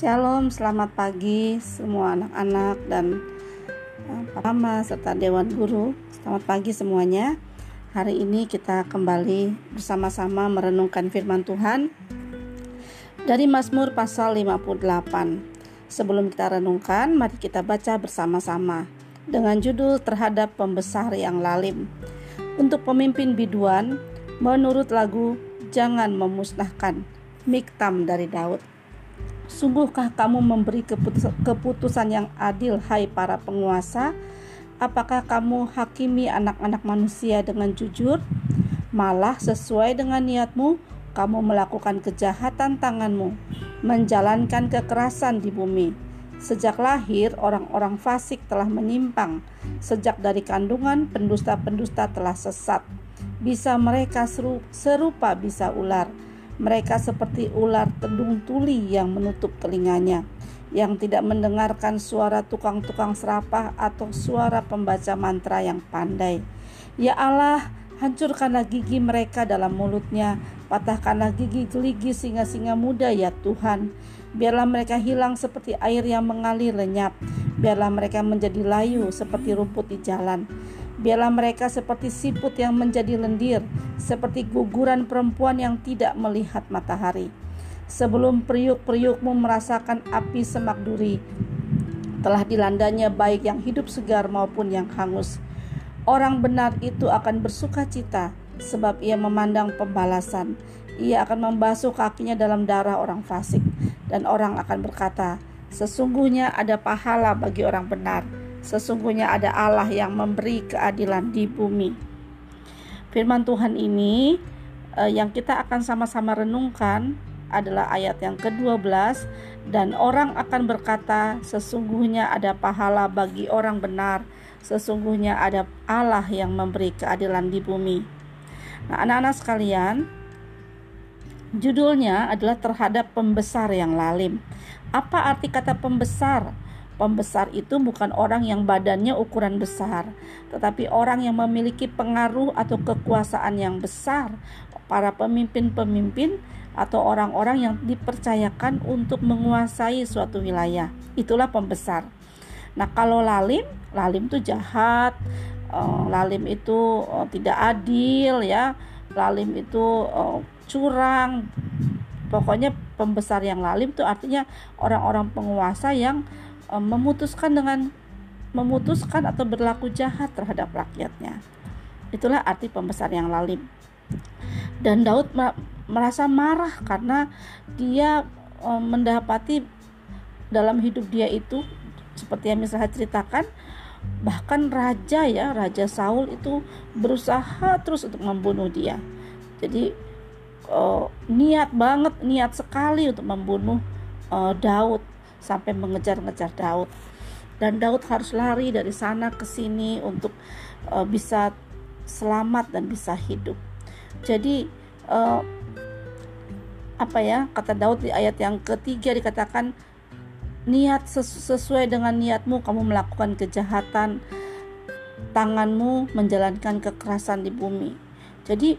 Shalom, selamat pagi semua anak-anak dan uh, mama serta dewan guru. Selamat pagi semuanya. Hari ini kita kembali bersama-sama merenungkan firman Tuhan dari Mazmur pasal 58. Sebelum kita renungkan, mari kita baca bersama-sama dengan judul terhadap pembesar yang lalim. Untuk pemimpin biduan, menurut lagu Jangan Memusnahkan, Miktam dari Daud. Sungguhkah kamu memberi keputusan yang adil, hai para penguasa? Apakah kamu hakimi anak-anak manusia dengan jujur? Malah sesuai dengan niatmu, kamu melakukan kejahatan tanganmu, menjalankan kekerasan di bumi. Sejak lahir, orang-orang fasik telah menyimpang. Sejak dari kandungan, pendusta-pendusta telah sesat. Bisa mereka serupa bisa ular mereka seperti ular tedung tuli yang menutup telinganya, yang tidak mendengarkan suara tukang-tukang serapah atau suara pembaca mantra yang pandai. Ya Allah, hancurkanlah gigi mereka dalam mulutnya, patahkanlah gigi geligi singa-singa muda ya Tuhan. Biarlah mereka hilang seperti air yang mengalir lenyap. Biarlah mereka menjadi layu seperti rumput di jalan. Biarlah mereka seperti siput yang menjadi lendir, seperti guguran perempuan yang tidak melihat matahari. Sebelum periuk-periukmu merasakan api semak duri, telah dilandanya baik yang hidup segar maupun yang hangus. Orang benar itu akan bersuka cita, sebab ia memandang pembalasan. Ia akan membasuh kakinya dalam darah orang fasik, dan orang akan berkata, "Sesungguhnya ada pahala bagi orang benar." Sesungguhnya ada Allah yang memberi keadilan di bumi. Firman Tuhan ini eh, yang kita akan sama-sama renungkan adalah ayat yang ke-12 dan orang akan berkata sesungguhnya ada pahala bagi orang benar sesungguhnya ada Allah yang memberi keadilan di bumi. Nah, anak-anak sekalian, judulnya adalah terhadap pembesar yang lalim. Apa arti kata pembesar? Pembesar itu bukan orang yang badannya ukuran besar, tetapi orang yang memiliki pengaruh atau kekuasaan yang besar. Para pemimpin-pemimpin atau orang-orang yang dipercayakan untuk menguasai suatu wilayah. Itulah pembesar. Nah, kalau lalim, lalim itu jahat, eh, lalim itu eh, tidak adil ya, lalim itu eh, curang. Pokoknya pembesar yang lalim itu artinya orang-orang penguasa yang memutuskan dengan memutuskan atau berlaku jahat terhadap rakyatnya. Itulah arti pembesar yang lalim. Dan Daud merasa marah karena dia mendapati dalam hidup dia itu seperti yang misalnya ceritakan bahkan raja ya raja Saul itu berusaha terus untuk membunuh dia jadi uh, niat banget niat sekali untuk membunuh uh, Daud sampai mengejar-ngejar Daud. Dan Daud harus lari dari sana ke sini untuk uh, bisa selamat dan bisa hidup. Jadi uh, apa ya kata Daud di ayat yang ketiga dikatakan niat sesuai dengan niatmu kamu melakukan kejahatan tanganmu menjalankan kekerasan di bumi. Jadi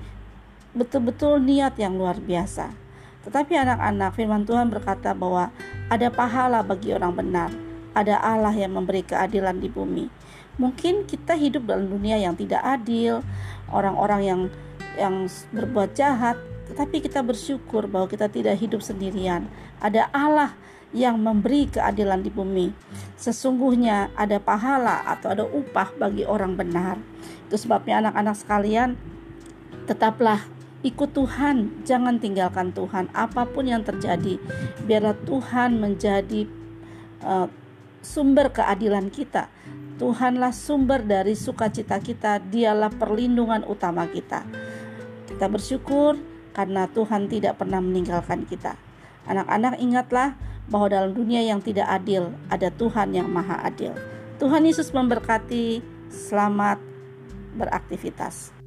betul-betul niat yang luar biasa. Tetapi anak-anak firman Tuhan berkata bahwa ada pahala bagi orang benar. Ada Allah yang memberi keadilan di bumi. Mungkin kita hidup dalam dunia yang tidak adil, orang-orang yang yang berbuat jahat, tetapi kita bersyukur bahwa kita tidak hidup sendirian. Ada Allah yang memberi keadilan di bumi. Sesungguhnya ada pahala atau ada upah bagi orang benar. Itu sebabnya anak-anak sekalian tetaplah Ikut Tuhan, jangan tinggalkan Tuhan. Apa pun yang terjadi, biarlah Tuhan menjadi uh, sumber keadilan kita. Tuhanlah sumber dari sukacita kita, Dialah perlindungan utama kita. Kita bersyukur karena Tuhan tidak pernah meninggalkan kita. Anak-anak, ingatlah bahwa dalam dunia yang tidak adil ada Tuhan yang Maha Adil. Tuhan Yesus memberkati. Selamat beraktivitas.